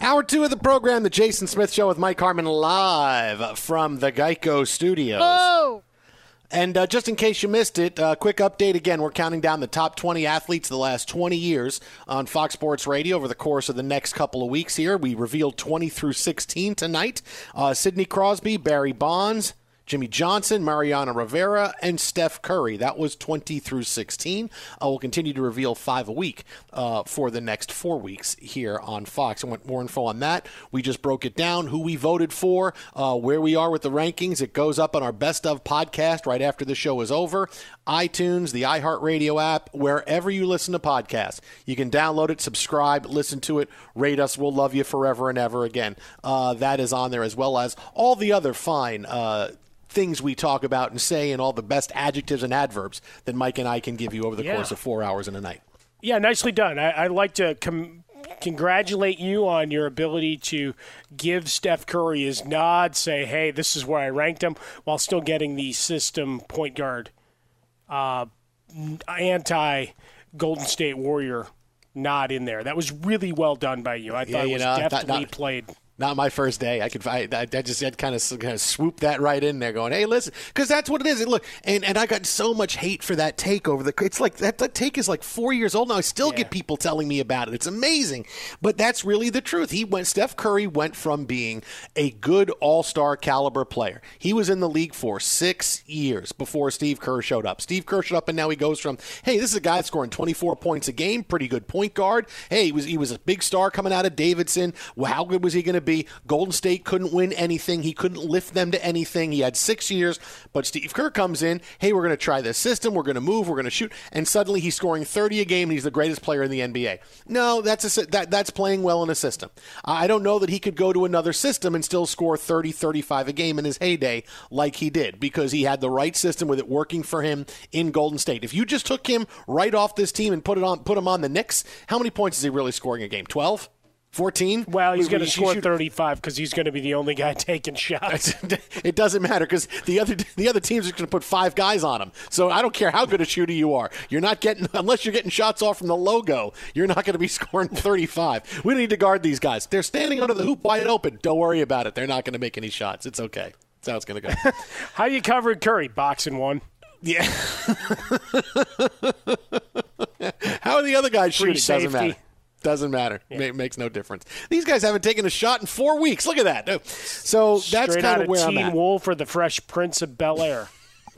Hour two of the program, The Jason Smith Show with Mike Harmon live from the Geico Studios. Oh! And uh, just in case you missed it, uh, quick update again. We're counting down the top 20 athletes of the last 20 years on Fox Sports Radio over the course of the next couple of weeks here. We revealed 20 through 16 tonight. Uh, Sidney Crosby, Barry Bonds, Jimmie Johnson, Mariano Rivera, and Steph Curry. That was 20 through 16. Uh, we'll continue to reveal five a week uh, for the next four weeks here on Fox. I want more info on that. We just broke it down, who we voted for, uh, where we are with the rankings. It goes up on our Best of podcast right after the show is over. iTunes, the iHeartRadio app, wherever you listen to podcasts. You can download it, subscribe, listen to it, rate us. We'll love you forever and ever again. Uh, that is on there as well as all the other fine uh, things we talk about and say and all the best adjectives and adverbs that Mike and I can give you over the Yeah. course of four hours in a night. Yeah, nicely done. I, I'd like to com- congratulate you on your ability to give Steph Curry his nod, say, hey, this is where I ranked him, while still getting the system point guard uh, anti Golden State Warrior nod in there. That was really well done by you. I Yeah, thought it was know, not- deftly not- played. Not my first day. I could. I, I just had kind of kind of swooped that right in there, going, "Hey, listen," because that's what it is. And look, and, and I got so much hate for that take over the. It's like that. That take is like four years old now. I still get people telling me about it. It's amazing, but that's really the truth. He went. Steph Curry went from being a good All Star caliber player. He was in the league for six years before Steve Kerr showed up. Steve Kerr showed up, and now he goes from, "Hey, this is a guy scoring 24 points a game, pretty good point guard. Hey, he was he was a big star coming out of Davidson. Well, how good was he going to be?" Golden State couldn't win anything. He couldn't lift them to anything. He had six years, but Steve Kerr comes in. Hey, we're going to try this system. We're going to move. We're going to shoot, and suddenly he's scoring 30 a game, and he's the greatest player in the NBA. No, that's a, that that's playing well in a system. I don't know that he could go to another system and still score 30, 35 a game in his heyday like he did because he had the right system with it working for him in Golden State. If you just took him right off this team and put it on, put him on the Knicks, how many points is he really scoring a game? 12? 14? Well, he's going to score 35 because he's going to be the only guy taking shots. it doesn't matter because the other the other teams are going to put five guys on him. So I don't care how good a shooter you are. You're not getting unless you're getting shots off from the logo. You're not going to be scoring 35. we need to guard these guys. They're standing under the hoop wide open. Don't worry about it. They're not going to make any shots. It's okay. That's how it's going to go. how you covered Curry? Boxing one. Yeah. how are the other guys Free shooting? Safety. Doesn't matter. Doesn't matter. Yeah. It makes no difference. These guys haven't taken a shot in four weeks. Look at that. So that's kind of where Teen I'm at. Wolf or the Fresh Prince of Bel Air.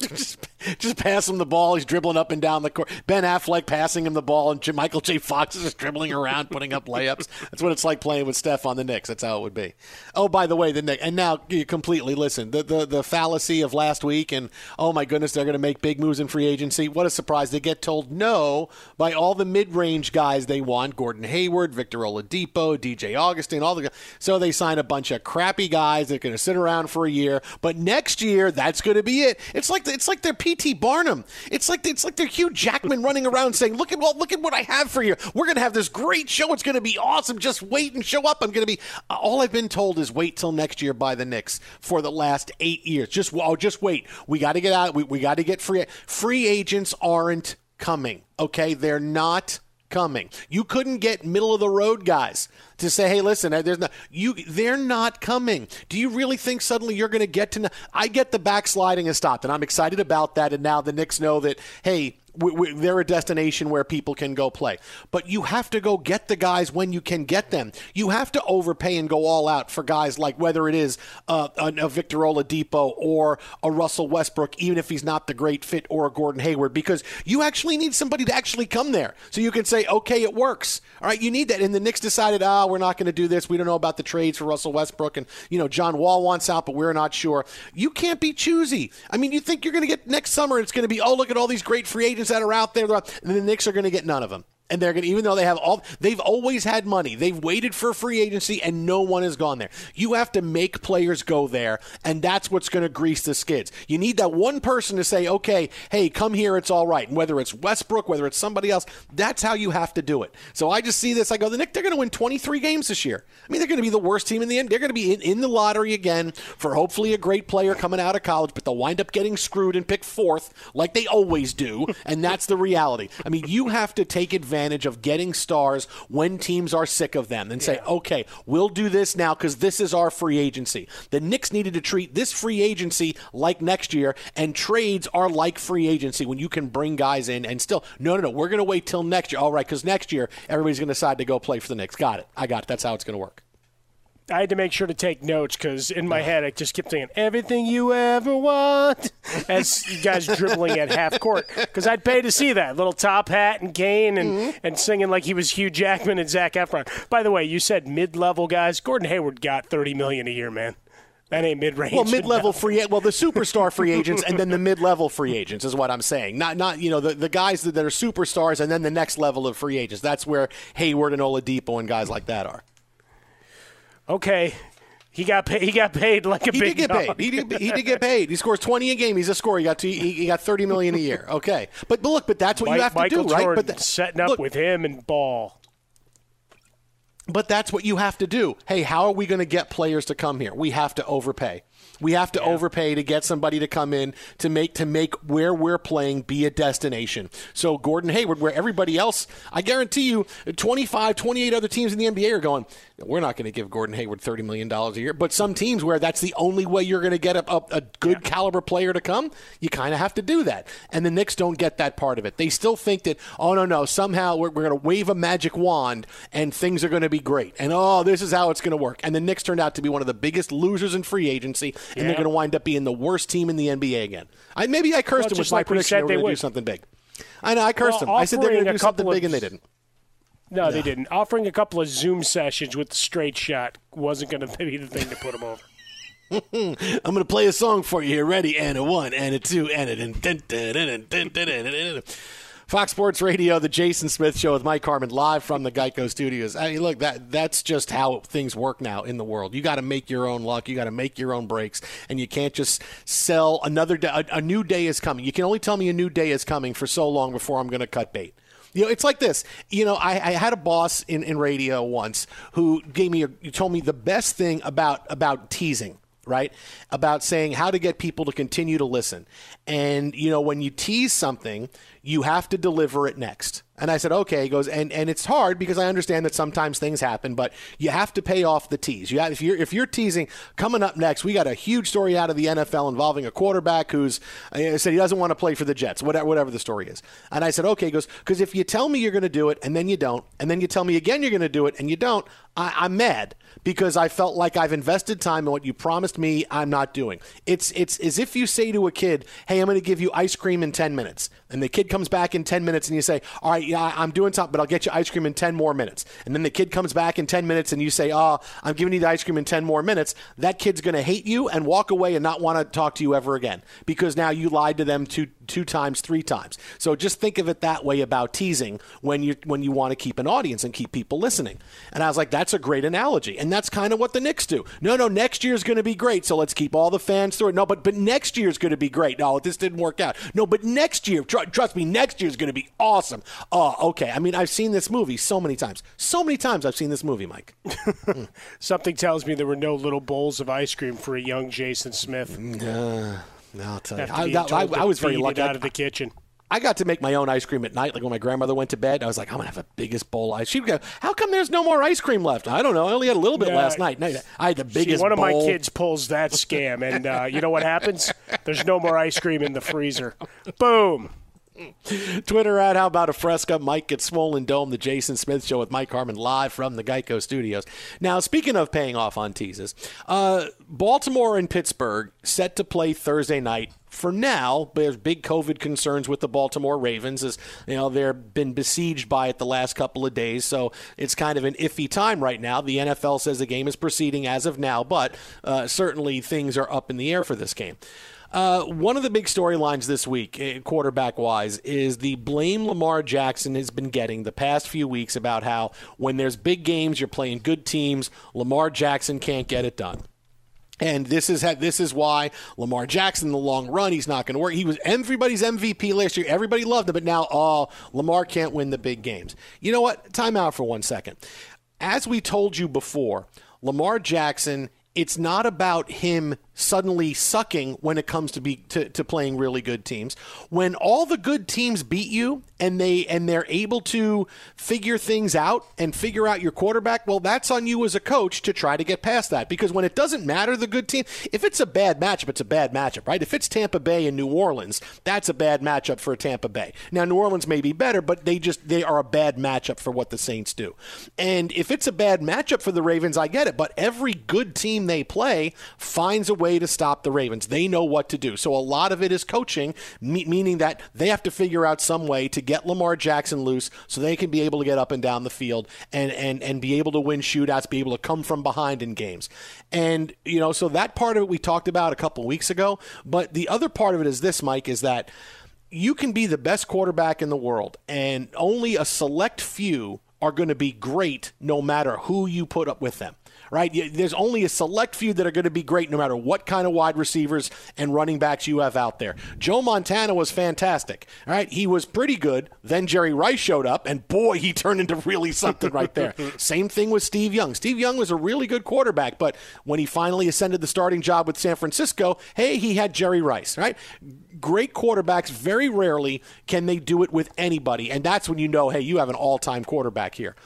just, just pass him the ball. He's dribbling up and down the court. Ben Affleck passing him the ball, and Michael J. Fox is just dribbling around, putting up layups. That's what it's like playing with Steph on the Knicks. That's how it would be. Oh, by the way, the Knicks, and now you completely listen. The, the the fallacy of last week, and oh my goodness, they're going to make big moves in free agency. What a surprise! They get told no by all the mid range guys they want: Gordon Hayward, Victor Oladipo, DJ Augustin, all the. So they sign a bunch of crappy guys. They're going to sit around for a year, but next year that's going to be it. It's like it's like they're PT Barnum. It's like it's like they're Hugh Jackman running around saying, "Look at well, look at what I have for you. We're to have this great show. It's to be awesome. Just wait and show up. I'm to be." All I've been told is wait till next year by the Knicks for the last eight years. Just oh, just wait. We got to get out. We, we got to get free. Free agents aren't coming. Okay, they're not coming. You couldn't get middle of the road guys to say, "Hey, listen, there's not you." They're not coming. Do you really think suddenly you're going to get to? I get the backsliding has stopped, and I'm excited about that. And now the Knicks know that, hey, we, we, they're a destination where people can go play. But you have to go get the guys when you can get them. You have to overpay and go all out for guys like whether it is uh, a, a Victor Oladipo or a Russell Westbrook, even if he's not the great fit, or a Gordon Hayward, because you actually need somebody to actually come there so you can say, okay, it works. All right, you need that. And the Knicks decided, ah, we're not going to do this. We don't know about the trades for Russell Westbrook, and you know John Wall wants out, but we're not sure. You can't be choosy. I mean, you think you're going to get next summer? It's going to be, oh, look at all these great free agents that are out there, and the Knicks are going to get none of them. And they're going to, even though they have all, they've always had money. They've waited for free agency and no one has gone there. You have to make players go there, and that's what's going to grease the skids. You need that one person to say, okay, hey, come here, it's all right. And whether it's Westbrook, whether it's somebody else, that's how you have to do it. So I just see this. I go, the Knicks, they're going to win 23 games this year. I mean, they're going to be the worst team in the end. They're going to be in, in the lottery again for hopefully a great player coming out of college, but they'll wind up getting screwed and pick fourth like they always do. and that's the reality. I mean, you have to take advantage of getting stars when teams are sick of them and say, okay, we'll do this now because this is our free agency. The Knicks needed to treat this free agency like next year, and trades are like free agency when you can bring guys in and still, no, no, no, we're going to wait till next year. All right, because next year everybody's going to decide to go play for the Knicks. Got it. I got it. That's how it's going to work. I had to make sure to take notes because in my head I just kept saying everything you ever want as you guys dribbling at half court because I'd pay to see that little top hat and cane and, mm-hmm. and singing like he was Hugh Jackman and Zac Efron. By the way, you said mid level guys. Gordon Hayward got thirty million a year, man. That ain't mid range. Well, mid level free. Well, the superstar free agents and then the mid level free agents is what I'm saying. Not not you know the, the guys that, that are superstars and then the next level of free agents. That's where Hayward and Oladipo and guys like that are okay, he got paid. He got paid like a big. he big. Did get paid. He did. He did get paid. He scores twenty a game. He's a scorer. He got two, he, he got thirty million a year. Okay, but, but look, but that's what Mike, you have to do, Jordan right? But the, setting up look, with him and Ball. But that's what you have to do. Hey, how are we going to get players to come here? We have to overpay. We have to yeah. overpay to get somebody to come in to make to make where we're playing be a destination. So Gordon Hayward, where everybody else, I guarantee you, 25, 28 other teams in the NBA are going, we're not going to give Gordon Hayward $30 million a year. But some teams where that's the only way you're going to get a, a, a good yeah. caliber player to come, you kind of have to do that. And the Knicks don't get that part of it. They still think that, oh, no, no, somehow we're, we're going to wave a magic wand and things are going to be great. And, oh, this is how it's going to work. And the Knicks turned out to be one of the biggest losers in free agency and yeah. they're going to wind up being the worst team in the NBA again. I, maybe I cursed well, them with like my prediction they were going to do something big. I know I cursed well, them. I said they were going to do something of, big, and they didn't. No, they didn't. Offering a couple of Zoom sessions with the straight shot wasn't going to be the thing to put them over. I'm going to play a song for you here. Ready? And a one, and a two, and a Fox Sports Radio, the Jason Smith Show with Mike Harmon live from the Geico Studios. I mean, look, that that's just how things work now in the world. You got to make your own luck. You got to make your own breaks, and you can't just sell another day. A, a new day is coming. You can only tell me a new day is coming for so long before I'm going to cut bait. You know, it's like this. You know, I, I had a boss in, in radio once who gave me, a, told me the best thing about about teasing right? About saying how to get people to continue to listen. And, you know, when you tease something, you have to deliver it next. And I said, okay. He goes, and, and it's hard because I understand that sometimes things happen, but you have to pay off the tease. You have, if you're if you're teasing, coming up next, we got a huge story out of the NFL involving a quarterback who's I said he doesn't want to play for the Jets, whatever, whatever the story is. And I said, okay. He goes, because if you tell me you're going to do it and then you don't, and then you tell me again you're going to do it and you don't, I, I'm mad because I felt like I've invested time in what you promised me I'm not doing. It's it's as if you say to a kid, "Hey, I'm going to give you ice cream in 10 minutes." And the kid comes back in 10 minutes and you say, "All right, yeah, I'm doing something, but I'll get you ice cream in 10 more minutes." And then the kid comes back in 10 minutes and you say, "Oh, I'm giving you the ice cream in 10 more minutes." That kid's going to hate you and walk away and not want to talk to you ever again because now you lied to them two two times, three times. So just think of it that way about teasing when you when you want to keep an audience and keep people listening. And I was like, "That's a great analogy." And that's kind of what the Knicks do. No, no, next year's going to be great, so let's keep all the fans through it. No, but but next year's going to be great. No, this didn't work out. No, but next year, tr- trust me, next year's going to be awesome. Oh, okay. I mean, I've seen this movie so many times. So many times I've seen this movie, Mike. Something tells me there were no little bowls of ice cream for a young Jason Smith. Uh, I'll tell you. I, that- I- I was very lucky. out I- of the kitchen. I got to make my own ice cream at night. Like when my grandmother went to bed, I was like, I'm gonna have the biggest bowl of ice. She'd go, How come there's no more ice cream left? I don't know. I only had a little bit Yeah. last night. I had the See, biggest. one of my kids pulls that scam, and uh, you know what happens? There's no more ice cream in the freezer. Boom. Twitter at How About a Fresca? Mike gets Swollen Dome, the Jason Smith Show with Mike Harmon live from the Geico Studios. Now, speaking of paying off on teases, uh, Baltimore and Pittsburgh set to play Thursday night. For now, there's big COVID concerns with the Baltimore Ravens, as you know they've been besieged by it the last couple of days. So it's kind of an iffy time right now. The NFL says the game is proceeding as of now, but uh, certainly things are up in the air for this game. Uh, one of the big storylines this week, quarterback wise, is the blame Lamar Jackson has been getting the past few weeks about how when there's big games, you're playing good teams, Lamar Jackson can't get it done. And this is how, this is why Lamar Jackson, in the long run, he's not going to work. He was everybody's MVP last year. Everybody loved him, but now, oh, Lamar can't win the big games. You know what? Time out for one second. As we told you before, Lamar Jackson. It's not about him suddenly sucking when it comes to be to, to playing really good teams. When all the good teams beat you and they and they're able to figure things out and figure out your quarterback, well, that's on you as a coach to try to get past that. Because when it doesn't matter the good team, if it's a bad matchup, it's a bad matchup, right? If it's Tampa Bay and New Orleans, that's a bad matchup for Tampa Bay. Now New Orleans may be better, but they just they are a bad matchup for what the Saints do. And if it's a bad matchup for the Ravens, I get it. But every good team they play finds a way to stop the Ravens. They know what to do. So a lot of it is coaching, me- meaning that they have to figure out some way to get Lamar Jackson loose so they can be able to get up and down the field and and and be able to win shootouts, be able to come from behind in games. And you know, so that part of it we talked about a couple weeks ago, but the other part of it is this, Mike, is that you can be the best quarterback in the world and only a select few are going to be great no matter who you put up with them right? There's only a select few that are going to be great no matter what kind of wide receivers and running backs you have out there. Joe Montana was fantastic, all right? He was pretty good. Then Jerry Rice showed up, and boy, he turned into really something right there. Same thing with Steve Young. Steve Young was a really good quarterback, but when he finally ascended the starting job with San Francisco, hey, he had Jerry Rice, right? Great quarterbacks, very rarely can they do it with anybody, and that's when you know, hey, you have an all time quarterback here.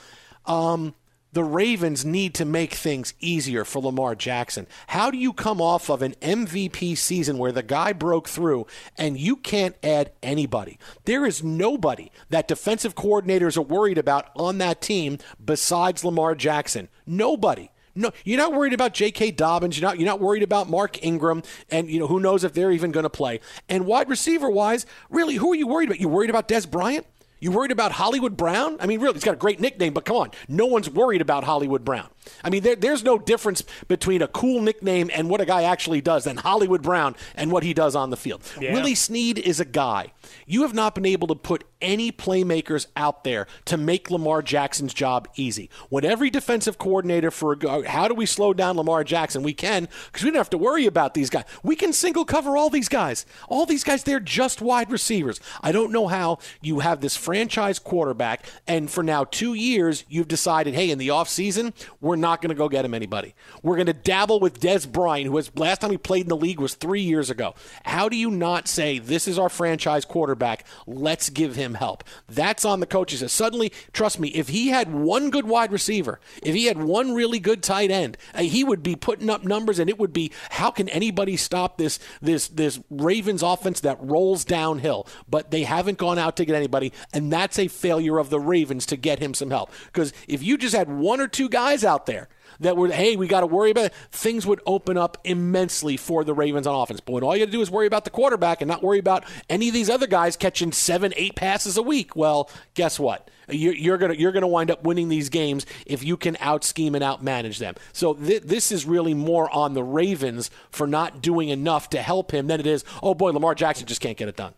Um, the Ravens need to make things easier for Lamar Jackson. How do you come off of an MVP season where the guy broke through and you can't add anybody? There is nobody that defensive coordinators are worried about on that team besides Lamar Jackson. Nobody. No, you're not worried about J.K. Dobbins. You're not. You're not worried about Mark Ingram, and you know who knows if they're even going to play. And wide receiver wise, really, who are you worried about? You worried about Dez Bryant? You worried about Hollywood Brown? I mean, really, he's got a great nickname, but come on, no one's worried about Hollywood Brown. I mean, there, there's no difference between a cool nickname and what a guy actually does than Hollywood Brown and what he does on the field. Yeah. Willie Snead is a guy. You have not been able to put any playmakers out there to make Lamar Jackson's job easy. When every defensive coordinator for a, how do we slow down Lamar Jackson? We can because we don't have to worry about these guys. We can single cover all these guys. All these guys, they're just wide receivers. I don't know how you have this franchise quarterback and for now two years you've decided, hey, in the offseason, we're not going to go get him anybody. We're going to dabble with Dez Bryant, who was last time he played in the league was three years ago. How do you not say this is our franchise quarterback? Let's give him help. That's on the coaches. Suddenly, trust me, if he had one good wide receiver, if he had one really good tight end, uh, he would be putting up numbers, and it would be how can anybody stop this this this Ravens offense that rolls downhill? But they haven't gone out to get anybody, and that's a failure of the Ravens to get him some help. Because if you just had one or two guys out there that were, hey, we got to worry about it, things would open up immensely for the Ravens on offense. But when all you got to do is worry about the quarterback and not worry about any of these other guys catching seven, eight passes a week, well, guess what? You're, you're gonna you're gonna wind up winning these games if you can out scheme and out manage them. So th- this is really more on the Ravens for not doing enough to help him than it is. Oh boy, Lamar Jackson just can't get it done.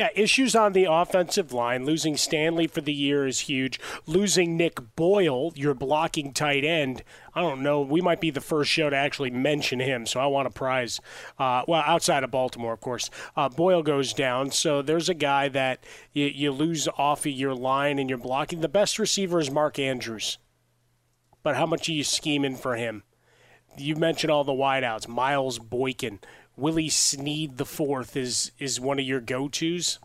Yeah, issues on the offensive line. Losing Stanley for the year is huge. Losing Nick Boyle, your blocking tight end, I don't know. We might be the first show to actually mention him, so I want a prize. Uh, well, outside of Baltimore, of course. Uh, Boyle goes down, so there's a guy that you, you lose off of your line and you're blocking. The best receiver is Mark Andrews, but how much are you scheming for him? You mentioned all the wideouts. Miles Boykin. Willie Snead the fourth is is one of your go tos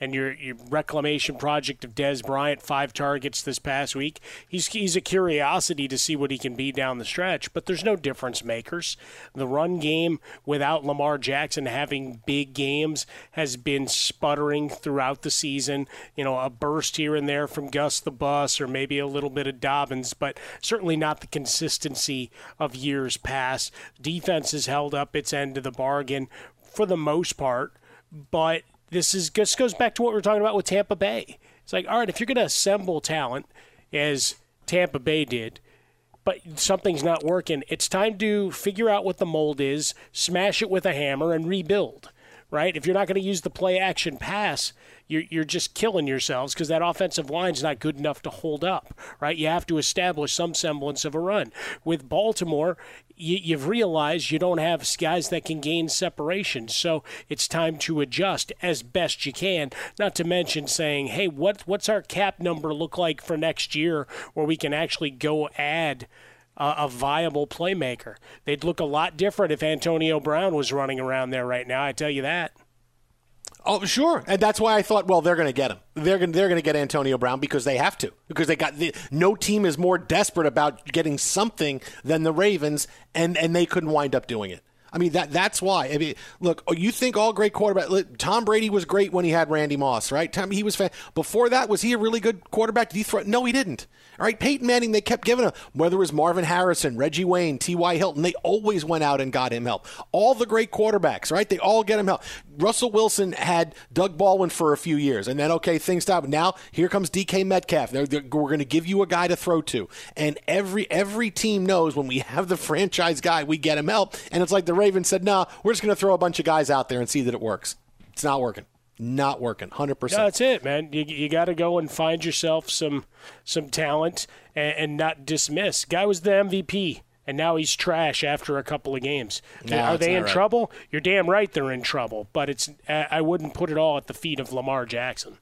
and your, your reclamation project of Dez Bryant, five targets this past week. He's, he's a curiosity to see what he can be down the stretch, but there's no difference makers. The run game without Lamar Jackson having big games has been sputtering throughout the season. You know, a burst here and there from Gus the Bus or maybe a little bit of Dobbins, but certainly not the consistency of years past. Defense has held up its end of the bargain for the most part, but this is this goes back to what we were talking about with Tampa Bay. It's like, all right, if you're going to assemble talent as Tampa Bay did, but something's not working, it's time to figure out what the mold is, smash it with a hammer, and rebuild. Right? If you're not going to use the play action pass, you're, you're just killing yourselves because that offensive line's not good enough to hold up, right? You have to establish some semblance of a run. With Baltimore, you, you've realized you don't have guys that can gain separation, so it's time to adjust as best you can. Not to mention saying, hey, what what's our cap number look like for next year where we can actually go add a viable playmaker. They'd look a lot different if Antonio Brown was running around there right now. I tell you that. Oh, sure, and that's why I thought, well, they're going to get him. They're going they're going to get Antonio Brown because they have to. Because they got the, no team is more desperate about getting something than the Ravens, and and they couldn't wind up doing it. I mean that that's why. I mean, look, oh, you think all great quarterback. Look, Tom Brady was great when he had Randy Moss, right? Tom, he was fan. Before that, was he a really good quarterback? Did he throw? No, he didn't. All right, Peyton Manning, they kept giving him, whether it was Marvin Harrison, Reggie Wayne, T.Y. Hilton, they always went out and got him help. All the great quarterbacks, right? They all get him help. Russell Wilson had Doug Baldwin for a few years, and then, okay, things stopped. Now, here comes DK Metcalf. They're, they're, we're going to give you a guy to throw to. And every every team knows when we have the franchise guy, we get him help. And it's like the Ravens said, nah, we're just going to throw a bunch of guys out there and see that it works. It's not working not working 100% that's it man. You, you got to go and find yourself some some talent and, and, not dismiss. Guy was the mvp and now he's trash after a couple of games. No, are they in right. trouble? You're damn right they're in trouble but it's i wouldn't put it all at the feet of lamar jackson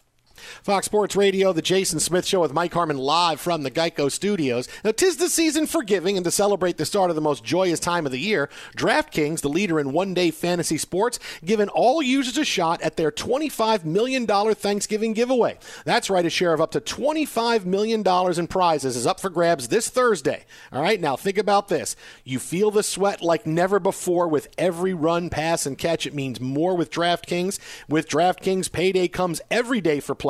Fox Sports Radio, the Jason Smith Show with Mike Harmon live from the Geico Studios. Now, tis the season for giving, and to celebrate the start of the most joyous time of the year, DraftKings, the leader in one day fantasy sports, giving all users a shot at their $25 million Thanksgiving giveaway. That's right, a share of up to $25 million in prizes is up for grabs this Thursday. All right, now think about this. You feel the sweat like never before with every run, pass, and catch. It means more with DraftKings. With DraftKings, payday comes every day for players.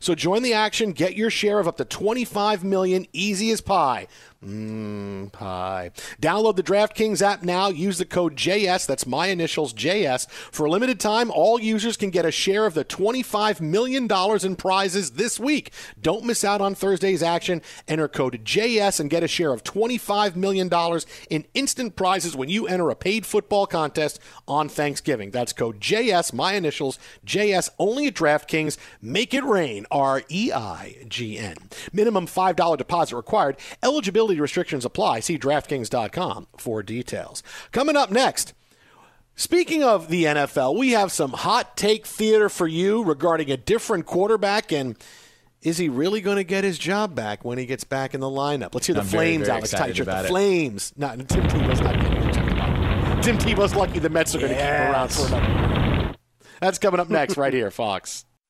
So join the action, get your share of up to 25 million easy as pie. Mmm, pie. Download the DraftKings app now. Use the code JS, that's my initials, JS. For a limited time, all users can get a share of the $25 million in prizes this week. Don't miss out on Thursday's action. Enter code JS and get a share of $25 million in instant prizes when you enter a paid football contest on Thanksgiving. That's code JS, my initials, JS, only at DraftKings. Make it rain, R E I G N. Minimum $5 deposit required. Eligibility restrictions apply. See DraftKings.com for details. Coming up next. Speaking of the NFL, we have some hot take theater for you regarding a different quarterback and is he really going to get his job back when he gets back in the lineup? Let's hear the I'm Flames, very Alex excited Teicher. The it. Flames. Not Tim Tebow's not getting a job. back. Tim Tebow's lucky the Mets are going to keep him around for another. That's coming up next right here, Fox.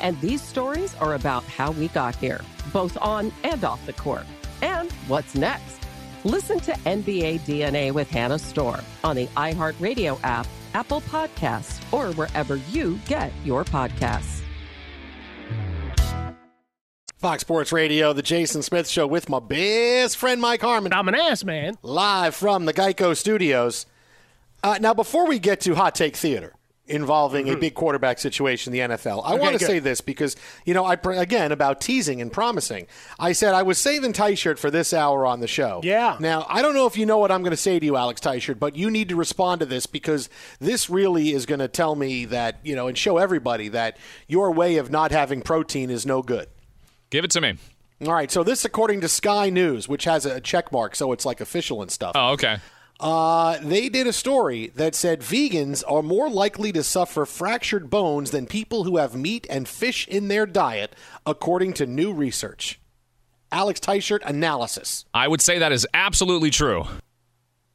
LeBron James. And these stories are about how we got here, both on and off the court. And what's next? Listen to NBA DNA with Hannah Storm on the iHeartRadio app, Apple Podcasts, or wherever you get your podcasts. Fox Sports Radio, the Jason Smith Show with my best friend Mike Harmon. I'm an ass man. Live from the Geico Studios. Uh, now, before we get to Hot Take Theater involving a mm-hmm. big quarterback situation in the NFL, I Okay, want to good. say this because, you know, I pr- again about teasing and promising. I said I was saving Tyshirt for this hour on the show. Yeah. Now, I don't know if you know what I'm going to say to you, Alex Tyshirt, but you need to respond to this because this really is going to tell me that, you know, and show everybody that your way of not having protein is no good. Give it to me. All right, so this according to Sky News, which has a check mark, so it's like official and stuff. Oh, okay. Uh, they did a story that said vegans are more likely to suffer fractured bones than people who have meat and fish in their diet, according to new research. Alex Tyshirt analysis. I would say that is absolutely true.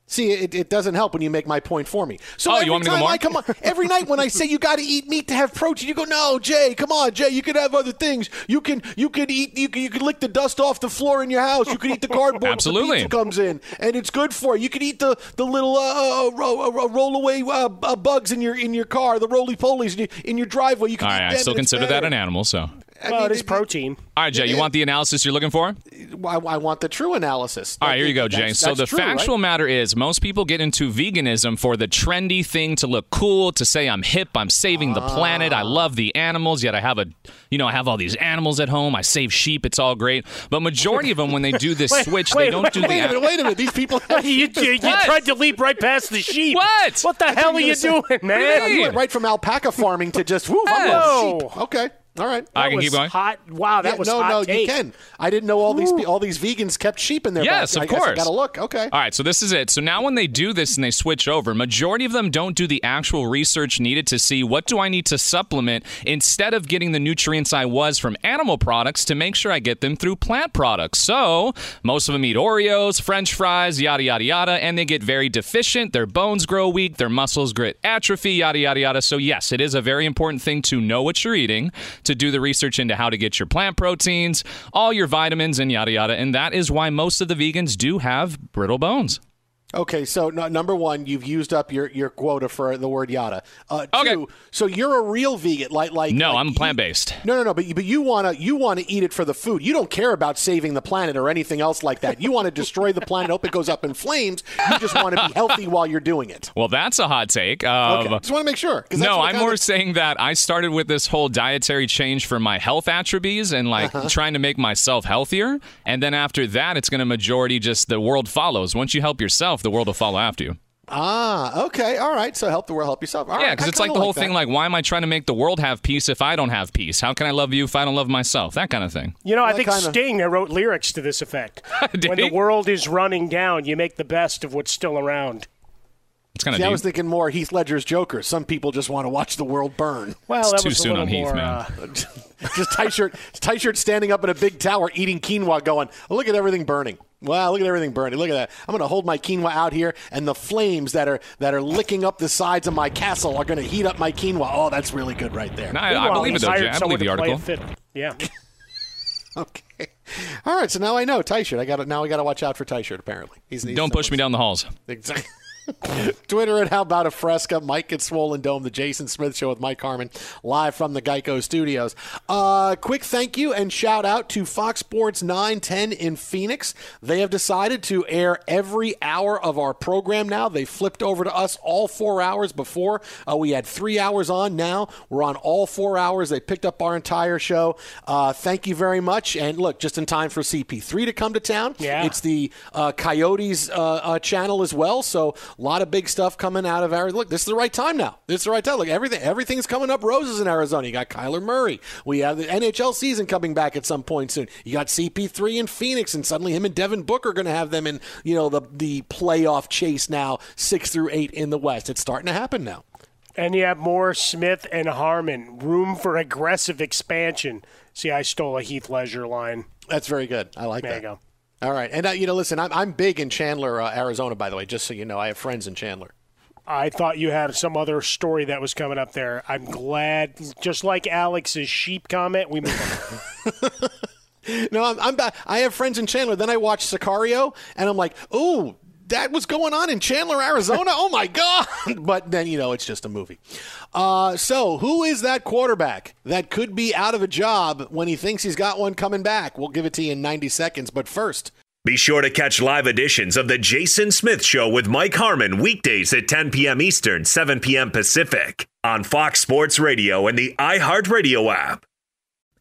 See, it, it doesn't help when you make my point for me. So Oh, you every want me to go time more? I come on, every night when I say you got to eat meat to have protein, you go, "No, Jay, come on, Jay, you can have other things. You can you could eat you can, you can lick the dust off the floor in your house. You can eat the cardboard Absolutely. the comes in, and it's good for you. You can eat the the little uh, uh, ro- uh, roll away uh, uh, bugs in your in your car, the roly polies in your, in your driveway. You can All eat right, I still consider that an animal, so. Well, it is protein. All right, Jay, you want the analysis you're looking for? I, I want the true analysis. All right, here you go, Jay. That's- so that's the true, right? factual matter is most people get into veganism for the trendy thing to look cool, to say I'm hip, I'm saving the planet, I love the animals, yet I have a you know, I have all these animals at home, I save sheep, it's all great. But majority of them when they do this Wait, switch, wait, they don't wait, do Wait the a minute, wait a minute. These people. you, you, you tried to leap right past the sheep. What? What the hell are you doing, man? You went right from alpaca farming to just woof. I'm Whoa. sheep. Okay. All right. I can was keep going. Hot. Wow, that Yeah, was no, hot no, take. you can. I didn't know all these pe- all these vegans kept sheep in their Yes, backs. of I course. got to look. Okay. All right, so this is it. So now when they do this and they switch over, majority of them don't do the actual research needed to see what do I need to supplement instead of getting the nutrients I was from animal products to make sure I get them through plant products. So most of them eat Oreos, french fries, yada yada yada, and they get very deficient, their bones grow weak, their muscles get atrophy, yada yada yada. So yes, it is a very important thing to know what you're eating, to do the research into how to get your plant proteins, all your vitamins and yada yada, and that is why most of the vegans do have brittle bones. Okay. So no, number one, you've used up your, your quota for the word yada. Uh, two, Okay. So you're a real vegan, like like. No, like I'm plant based. No, no, no. But you, but you wanna you wanna eat it for the food. You don't care about saving the planet or anything else like that. You want to destroy the planet. Hope it goes up in flames. You just want to be healthy while you're doing it. Well, that's a hot take. Of, Okay. Just want to make sure. No, I'm more of- saying that I started with this whole dietary change for my health attributes and like Uh-huh. trying to make myself healthier. And then after that, it's going to majority just the world follows. Once you help yourself, the world will follow after you. Ah, okay, all right. So help the world, help yourself. All yeah, because I it's like the whole that. thing like, why am I trying to make the world have peace if I don't have peace? How can I love you if I don't love myself? That kind of thing. You know, I Well, think kinda- Sting wrote lyrics to this effect. When he? the world is running down, you make the best of what's still around. It's kind of I was thinking more Heath Ledger's Joker. Some people just want to watch the world burn. Well, It's that too was soon little on Heath, more, man. uh, just tight shirt, tight shirt standing up in a big tower eating quinoa, going, "Look at everything burning! Wow, look at everything burning! Look at that! I'm going to hold my quinoa out here, and the flames that are that are licking up the sides of my castle are going to heat up my quinoa. Oh, that's really good right there. No, I, I believe it though, hired Jay. I believe the to play a article. fiddle. Yeah. Okay. All right, so now I know tight shirt. I got to now I got to watch out for tight shirt. Apparently, he's, he's Don't push me down the halls. Exactly. Twitter at How About a Fresca, Mike at Swollen Dome, the Jason Smith Show with Mike Harmon, live from the Geico Studios. Uh, quick thank you and shout out to Fox Sports 910 in Phoenix. They have decided to air every hour of our program now. They flipped over to us all four hours before. Uh, we had three hours on. Now we're on all four hours. They picked up our entire show. Uh, thank you very much. And look, just in time for CP3 to come to town. Yeah. It's the uh, Coyotes uh, uh, channel as well. So a lot of big stuff coming out of Arizona. Look, this is the right time now. This is the right time. Look, everything everything's coming up roses in Arizona. You got Kyler Murray. We have the NHL season coming back at some point soon. You got CP3 in Phoenix, and suddenly him and Devin Booker are going to have them in you know the the playoff chase now, six through eight in the West. It's starting to happen now. And you have more Smith and Harmon. Room for aggressive expansion. See, I stole a Heath Ledger line. That's very good. I like There that. There you go. All right, and uh, you know, listen, I'm, I'm big in Chandler, uh, Arizona. By the way, just so you know, I have friends in Chandler. I thought you had some other story that was coming up there. I'm glad, just like Alex's sheep comment, we moved on. No, I'm, I'm back. I have friends in Chandler. Then I watch Sicario, and I'm like, ooh, that was going on in Chandler, Arizona. oh my God! But then you know it's just a movie. Uh, so who is that quarterback that could be out of a job when he thinks he's got one coming back? We'll give it to you in 90 seconds. But first. Be sure to catch live editions of The Jason Smith Show with Mike Harmon weekdays at 10 p.m. Eastern, 7 p.m. Pacific on Fox Sports Radio and the iHeartRadio app.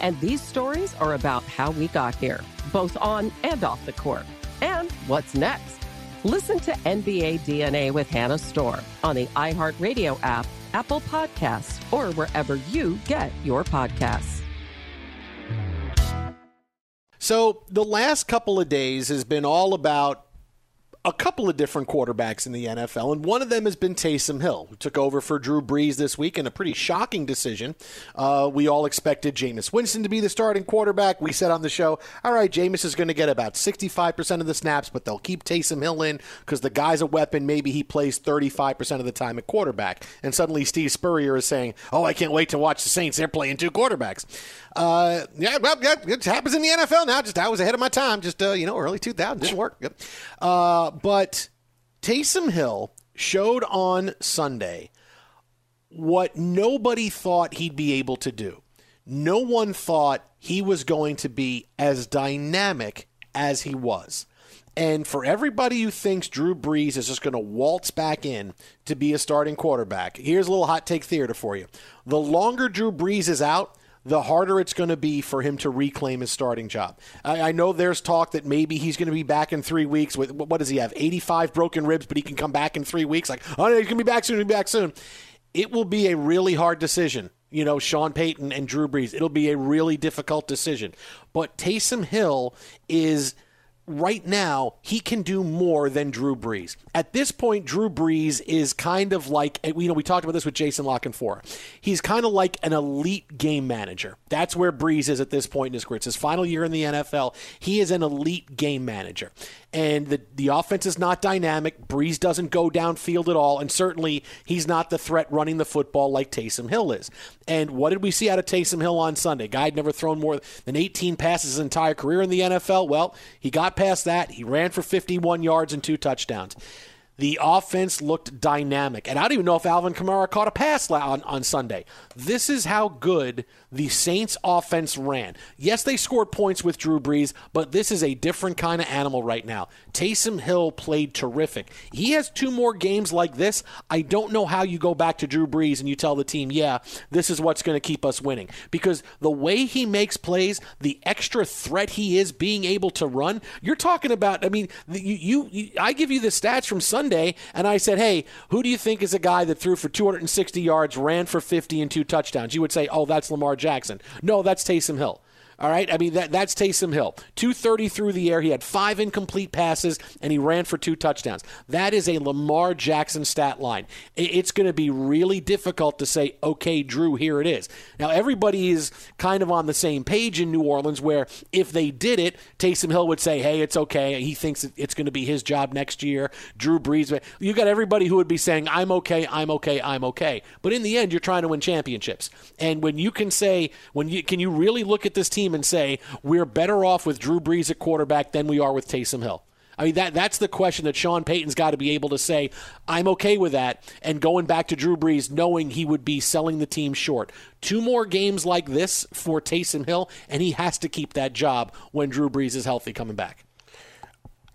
And these stories are about how we got here, both on and off the court. And what's next? Listen to NBA DNA with Hannah Storm on the iHeartRadio app, Apple Podcasts, or wherever you get your podcasts. So the last couple of days has been all about a couple of different quarterbacks in the NFL, and one of them has been Taysom Hill, who took over for Drew Brees this week in a pretty shocking decision. Uh, we all expected Jameis Winston to be the starting quarterback. We said on the show, all right, Jameis is going to get about 65% of the snaps, but they'll keep Taysom Hill in because the guy's a weapon. Maybe he plays 35% of the time at quarterback. And suddenly Steve Spurrier is saying, oh, I can't wait to watch the Saints. They're playing two quarterbacks. Uh, yeah, well, yeah, it happens in the NFL now. Just I was ahead of my time. Just uh, you know, early 2000 didn't work. Yep. But Taysom Hill showed on Sunday what nobody thought he'd be able to do. No one thought he was going to be as dynamic as he was. And for everybody who thinks Drew Brees is just going to waltz back in to be a starting quarterback, here's a little hot take theater for you. The longer Drew Brees is out, the harder it's going to be for him to reclaim his starting job. I, I know there's talk that maybe he's going to be back in three weeks. With what does he have? 85 broken ribs, but he can come back in three weeks. Like, oh, he's going to be back soon. He'll be back soon. It will be a really hard decision. You know, Sean Payton and Drew Brees. It'll be a really difficult decision. But Taysom Hill is right now he can do more than Drew Brees. At this point, Drew Brees is kind of like you know we talked about this with Jason La Canfora. He's kind of like an elite game manager. That's where Brees is at this point in his career. It's his final year in the NFL. He is an elite game manager and the the offense is not dynamic. Brees doesn't go downfield at all, and certainly he's not the threat running the football like Taysom Hill is. And what did we see out of Taysom Hill on Sunday? Guy had never thrown more than 18 passes his entire career in the NFL. Well, he got past that. He ran for 51 yards and two touchdowns. The offense looked dynamic. And I don't even know if Alvin Kamara caught a pass on, on Sunday. This is how good the Saints offense ran. Yes, they scored points with Drew Brees, but this is a different kind of animal right now. Taysom Hill played terrific. He has two more games like this. I don't know how you go back to Drew Brees and you tell the team, yeah, this is what's going to keep us winning. Because the way he makes plays, the extra threat he is being able to run, you're talking about, I mean, you, you, I give you the stats from Sunday Sunday, and I said, "Hey, who do you think is a guy that threw for 260 yards, ran for 50 and two touchdowns?" You would say, "Oh, that's Lamar Jackson." No, that's Taysom Hill. All right, I mean that that's Taysom Hill. 230 through the air. He had five incomplete passes and he ran for two touchdowns. That is a Lamar Jackson stat line. It's going to be really difficult to say, okay, Drew, here it is. Now everybody is kind of on the same page in New Orleans, where if they did it, Taysom Hill would say, hey, it's okay. He thinks it's going to be his job next year. Drew Brees. You got everybody who would be saying, I'm okay, I'm okay, I'm okay. But in the end, you're trying to win championships. And when you can say, when you can you really look at this team team and say we're better off with Drew Brees at quarterback than we are with Taysom Hill? I mean that that's the question that Sean Payton's got to be able to say, I'm okay with that and going back to Drew Brees knowing he would be selling the team short. Two more games like this for Taysom Hill and he has to keep that job when Drew Brees is healthy coming back.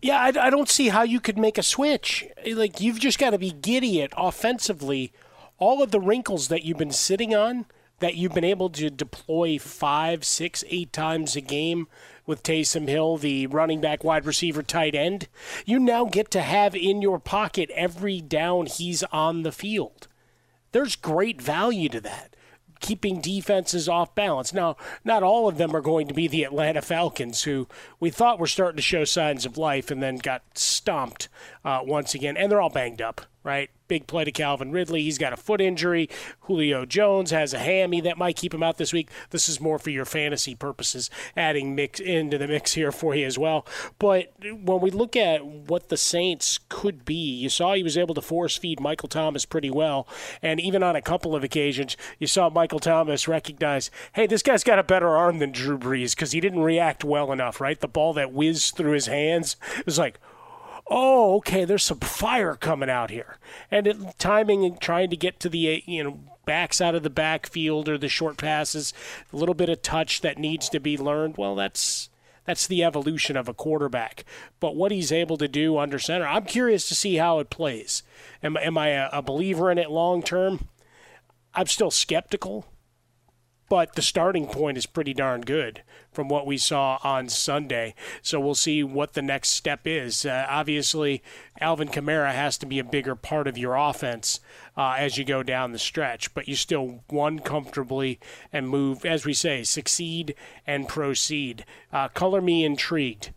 Yeah, I, I don't see how you could make a switch. Like you've just got to be giddy at offensively. All of the wrinkles that you've been sitting on – that you've been able to deploy five, six, eight times a game with Taysom Hill, the running back, wide receiver, tight end, you now get to have in your pocket every down he's on the field. There's great value to that. Keeping defenses off balance. Now, not all of them are going to be the Atlanta Falcons, who we thought were starting to show signs of life and then got stomped uh, once again. And they're all banged up, right? Big play to Calvin Ridley. He's got a foot injury. Julio Jones has a hammy that might keep him out this week. This is more for your fantasy purposes, adding mix into the mix here for you as well. But when we look at what the Saints could be, you saw he was able to force feed Michael Thomas pretty well. And even on a couple of occasions, you saw Michael Thomas recognize, hey, this guy's got a better arm than Drew Brees because he didn't react well enough, right? The ball that whizzed through his hands was like, oh, okay, there's some fire coming out here. And it, timing and trying to get to the, eh, you know, backside of the backfield or the short passes, a little bit of touch that needs to be learned. Well, that's that's the evolution of a quarterback. But what he's able to do under center, I'm curious to see how it plays. Am, am I a, a believer in it long term? I'm still skeptical but the starting point is pretty darn good from what we saw on Sunday. So we'll see what the next step is. Uh, obviously, Alvin Kamara has to be a bigger part of your offense uh, as you go down the stretch, but you still won comfortably and move, as we say, succeed and proceed. Uh, color me intrigued.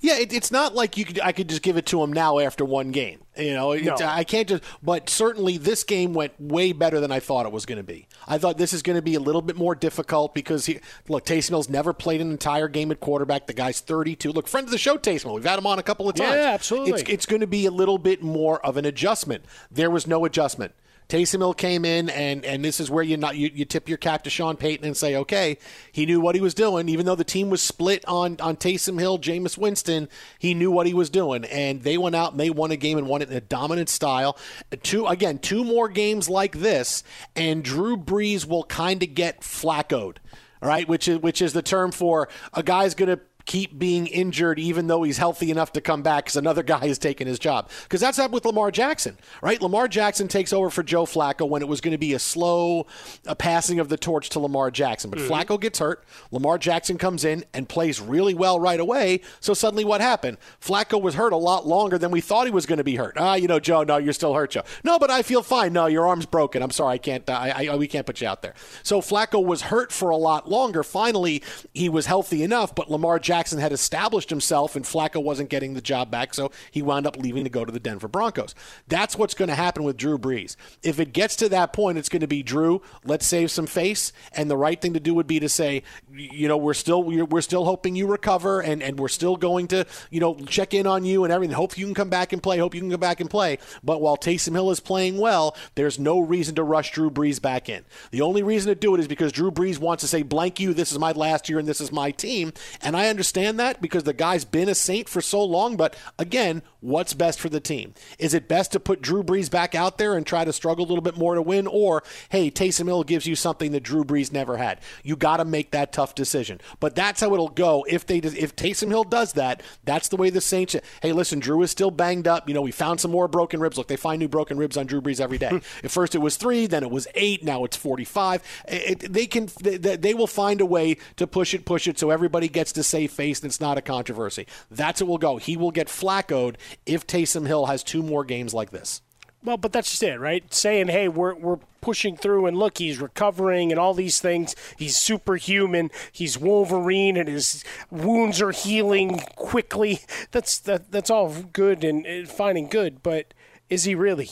Yeah, it, it's not like you could. I could just give it to him now after one game. You know, No. I can't just. But certainly, this game went way better than I thought it was going to be. I thought this is going to be a little bit more difficult because he look. Taysom Hill's never played an entire game at quarterback. The guy's 32. Look, friend of the show, Taysom Hill. We've had him on a couple of times. Yeah, absolutely. It's, it's going to be a little bit more of an adjustment. There was no adjustment. Taysom Hill came in, and, and this is where you not you, you tip your cap to Sean Payton and say, okay, he knew what he was doing. Even though the team was split on on Taysom Hill, Jameis Winston, he knew what he was doing, and they went out and they won a game and won it in a dominant style. Two again, two more games like this, and Drew Brees will kind of get flaccoed. All right, which is which is the term for a guy's going to keep being injured even though he's healthy enough to come back because another guy has taken his job. Because that's happened with Lamar Jackson, right? Lamar Jackson takes over for Joe Flacco when it was going to be a slow a passing of the torch to Lamar Jackson. But Mm-hmm. Flacco gets hurt. Lamar Jackson comes in and plays really well right away. So suddenly what happened? Flacco was hurt a lot longer than we thought he was going to be hurt. Ah, you know, Joe, no, you're still hurt, Joe. No, but I feel fine. No, your arm's broken. I'm sorry, I can't. I, I we can't put you out there. So Flacco was hurt for a lot longer. Finally, he was healthy enough, but Lamar Jackson had established himself, and Flacco wasn't getting the job back, so he wound up leaving to go to the Denver Broncos. That's what's going to happen with Drew Brees. If it gets to that point, it's going to be Drew. Let's save some face, and the right thing to do would be to say, you know, we're still we're still hoping you recover, and and we're still going to you know check in on you and everything. Hope you can come back and play. Hope you can come back and play. But while Taysom Hill is playing well, there's no reason to rush Drew Brees back in. The only reason to do it is because Drew Brees wants to say, blank you, this is my last year and this is my team. And I understand that because the guy's been a saint for so long. But again, what's best for the team? Is it best to put Drew Brees back out there and try to struggle a little bit more to win? Or, hey, Taysom Hill gives you something that Drew Brees never had. You got to make that tough decision. But that's how it'll go. If they if Taysom Hill does that, that's the way the Saints. Hey, listen, Drew is still banged up. You know, we found some more broken ribs. Look, they find new broken ribs on Drew Brees every day. Hmm. At first, it was three, then it was eight, now it's forty-five. It, they can they, they will find a way to push it, push it, so everybody gets to save face and it's not a controversy. That's what will go. He will get flaccoed if Taysom Hill has two more games like this. Well, but that's just it, right? Saying, hey, we're, we're pushing through and look, he's recovering and all these things. He's superhuman. He's Wolverine and his wounds are healing quickly. That's that, that's all good and, and fine and good, but is he really?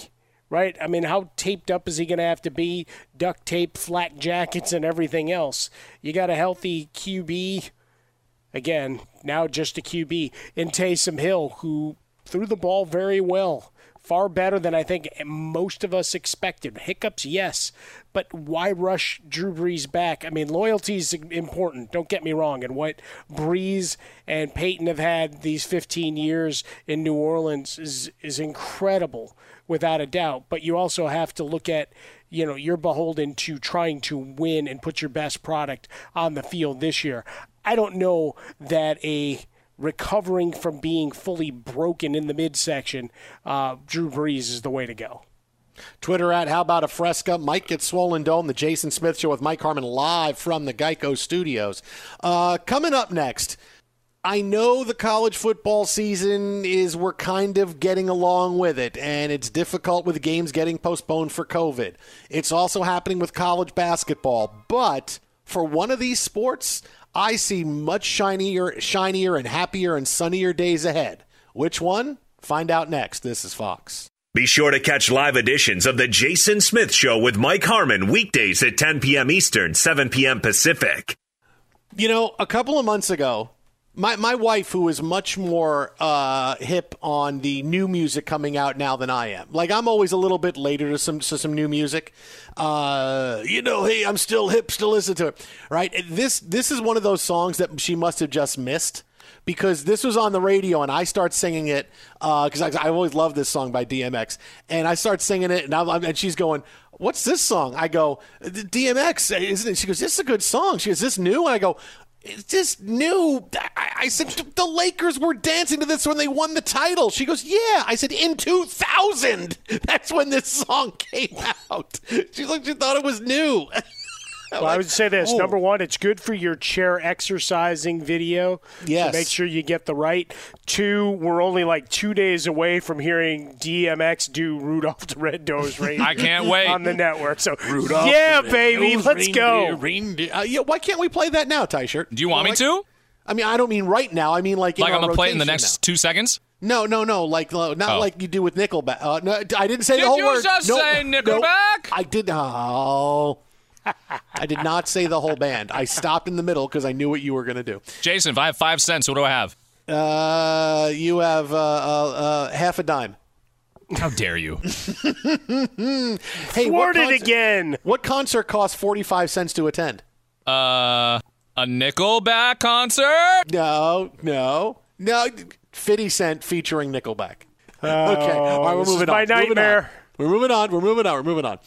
Right? I mean, how taped up is he going to have to be? Duct tape, flak jackets, and everything else. You got a healthy QB. Again, now just a QB in Taysom Hill, who threw the ball very well far better than I think most of us expected. Hiccups, yes, but why rush Drew Brees back? I mean, loyalty is important. Don't get me wrong. And what Brees and Payton have had these 15 years in New Orleans is is incredible, without a doubt. But you also have to look at you know you're beholden to trying to win and put your best product on the field this year. I don't know that a recovering from being fully broken in the midsection, uh, Drew Brees is the way to go. Twitter at How About a Fresca. Mike gets swollen dome. The Jason Smith Show with Mike Harmon live from the Geico Studios. Uh, coming up next. I know the college football season is we're kind of getting along with it, and it's difficult with games getting postponed for COVID. It's also happening with college basketball, but for one of these sports, I see much shinier, shinier and happier and sunnier days ahead. Which one? Find out next. This is Fox. Be sure to catch live editions of The Jason Smith Show with Mike Harmon weekdays at 10 p.m. Eastern, 7 p.m. Pacific. You know, a couple of months ago, my, my wife, who is much more uh, hip on the new music coming out now than I am, like I'm always a little bit later to some to some new music. Uh, you know, hey, I'm still hip, still listen to it, right? This this is one of those songs that she must have just missed because this was on the radio and I start singing it because I, I always love this song by DMX and I start singing it and, I'm, and she's going, "What's this song?" I go, "DMX, isn't it?" She goes, "This is a good song." She goes, "Is this new?" And I go. It's just new. I, I said the Lakers were dancing to this when they won the title. She goes, "Yeah." I said, "In 2000, that's when this song came out." She's like, she thought it was new. Well, I would say this: oh. number one, it's good for your chair exercising video. Yes. So make sure you get the right. Two, we're only like two days away from hearing DMX do Rudolph the Red-Nosed Reindeer. I can't wait. on the network. So Rudolph yeah, baby, let's go. reindeer, reindeer. Uh, yeah, why can't we play that now, Ty Shirt? Do you want me to? I mean, I don't mean right now. I mean like in like our I'm gonna play it in the next now. two seconds. No, no, no. Like uh, not Oh. like you do with Nickelback. Uh, no, I didn't say Did the whole you word. just Nope, say nope. Nickelback? I did. Oh. I did not say the whole band. I stopped in the middle because I knew what you were going to do. Jason, if I have five cents, what do I have? Uh, you have uh, uh, uh, half a dime. How dare you? hey, Thwarted what concert, again. What concert costs forty-five cents to attend? Uh, a Nickelback concert? No, no, no. Fifty Cent featuring Nickelback. okay, all right, we're this is moving my on. Moving on. nightmare. We're moving on. We're moving on. We're moving on.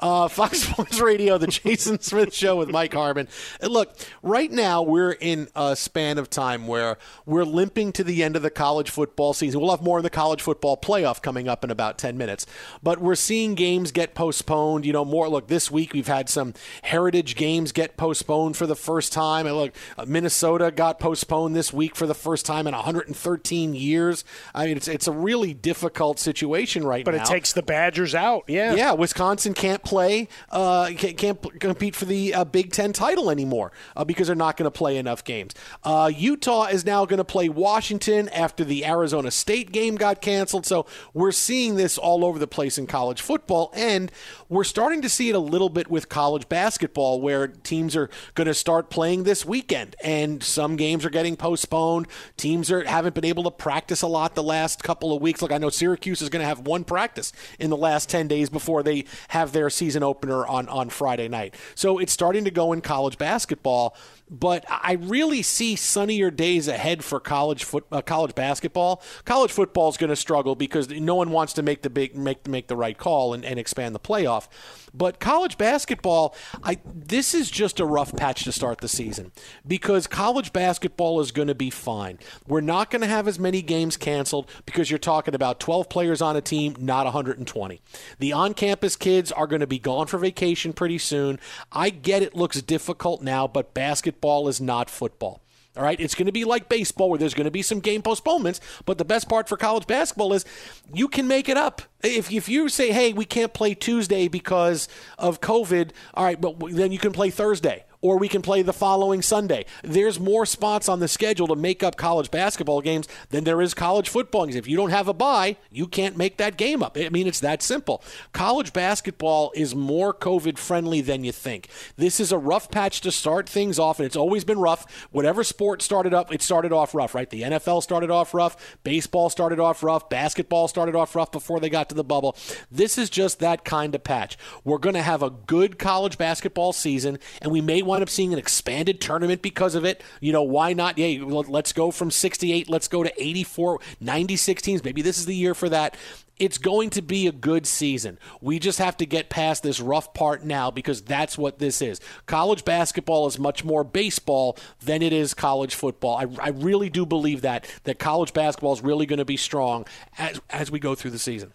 Uh, Fox Sports Radio, the Jason Smith Show with Mike Harmon. And look, right now we're in a span of time where we're limping to the end of the college football season. We'll have more in the college football playoff coming up in about 10 minutes. But we're seeing games get postponed. You know, more. Look, this week we've had some heritage games get postponed for the first time. And look, uh, Minnesota got postponed this week for the first time in 113 years. I mean, it's, it's a really difficult situation right But now. But it takes the Badgers out. Yeah. Yeah, Wisconsin can't play, uh, can't, compete for the uh, Big Ten title anymore uh, because they're not going to play enough games. Uh, Utah is now going to play Washington after the Arizona State game got canceled. So we're seeing this all over the place in college football, and we're starting to see it a little bit with college basketball, where teams are going to start playing this weekend, and some games are getting postponed. Teams are haven't been able to practice a lot the last couple of weeks. Look, I know Syracuse is going to have one practice in the last 10 days before they have their season opener on, on Friday night. So it's starting to go in college basketball, but I really see sunnier days ahead for college foot, uh, college basketball. College football is going to struggle because no one wants to make the big make make the right call and, and expand the playoff. But college basketball, I this is just a rough patch to start the season because college basketball is going to be fine. We're not going to have as many games canceled because you're talking about 12 players on a team, not 120. The on-campus kids are going to be gone for vacation pretty soon. I get it looks difficult now, but basketball is not football. All right, it's going to be like baseball where there's going to be some game postponements, but the best part for college basketball is you can make it up. If, if you say, hey, we can't play Tuesday because of COVID, all right, but then you can play Thursday or we can play the following Sunday. There's more spots on the schedule to make up college basketball games than there is college football games. If you don't have a bye, you can't make that game up. I mean, it's that simple. College basketball is more COVID friendly than you think. This is a rough patch to start things off, and it's always been rough. Whatever sport started up, it started off rough, right? The NFL started off rough, baseball started off rough, basketball started off rough before they got to the bubble. This is just that kind of patch. We're going to have a good college basketball season, and we may wind up seeing an expanded tournament because of it. You know, why not? Yeah, let's go from 68, let's go to 84, 96 teams. Maybe this is the year for that. It's going to be a good season. We just have to get past this rough part now because that's what this is. College basketball is much more baseball than it is college football. I, I really do believe that that college basketball is really going to be strong as as we go through the season.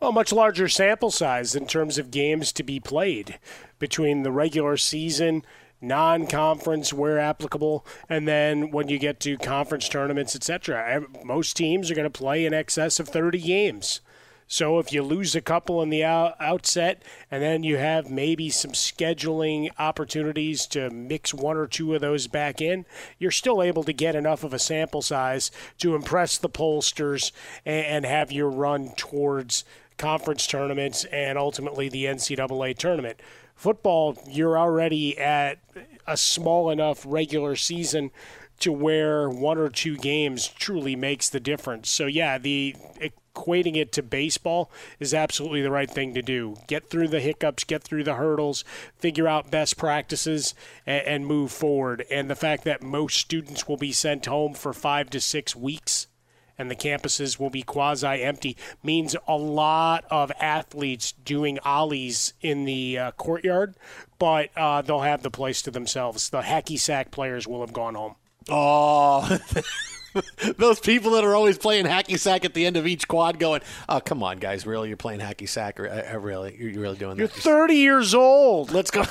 Well, much larger sample size in terms of games to be played between the regular season, non conference where applicable, and then when you get to conference tournaments, etc. Most teams are going to play in excess of 30 games. So if you lose a couple in the out- outset, and then you have maybe some scheduling opportunities to mix one or two of those back in, you're still able to get enough of a sample size to impress the pollsters and have your run towards conference tournaments and ultimately the NCAA tournament. Football, you're already at a small enough regular season to where one or two games truly makes the difference. So yeah, the equating it to baseball is absolutely the right thing to do. Get through the hiccups, get through the hurdles, figure out best practices, and, and move forward. And the fact that most students will be sent home for five to six weeks and the campuses will be quasi empty means a lot of athletes doing ollies in the uh, courtyard, but uh, they'll have the place to themselves. The hacky sack players will have gone home. Oh, those people that are always playing hacky sack at the end of each quad, going, "Oh, come on, guys, really? You're playing hacky sack? Or, uh, really? You're, you're really doing this. You're that?" 30 years old. Let's go.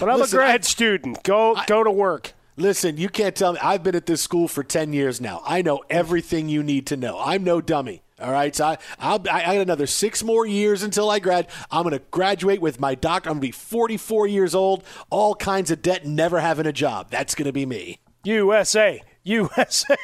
But I'm Listen, a grad I- student. Go go to work. Listen, you can't tell me. I've been at this school for 10 years now. I know everything you need to know. I'm no dummy. All right, so I, I'll, I got another six more years until I grad. I'm going to graduate with my doctor. I'm going to be 44 years old, all kinds of debt, never having a job. That's going to be me. USA. USA.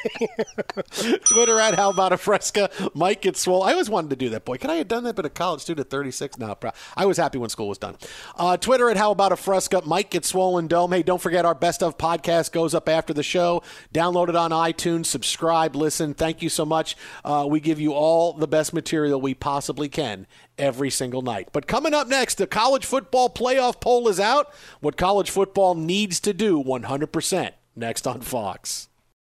Twitter at How About a Fresca. Mike gets swole. I always wanted to do that. Boy, could I have done that? But a college student at 36? No, I was happy when school was done. Uh, Twitter at How About a Fresca. Mike gets swollen dome. Hey, don't forget our best of podcast goes up after the show. Download it on iTunes. Subscribe. Listen. Thank you so much. Uh, we give you all the best material we possibly can every single night. But coming up next, the college football playoff poll is out. What college football needs to do 100% next on Fox.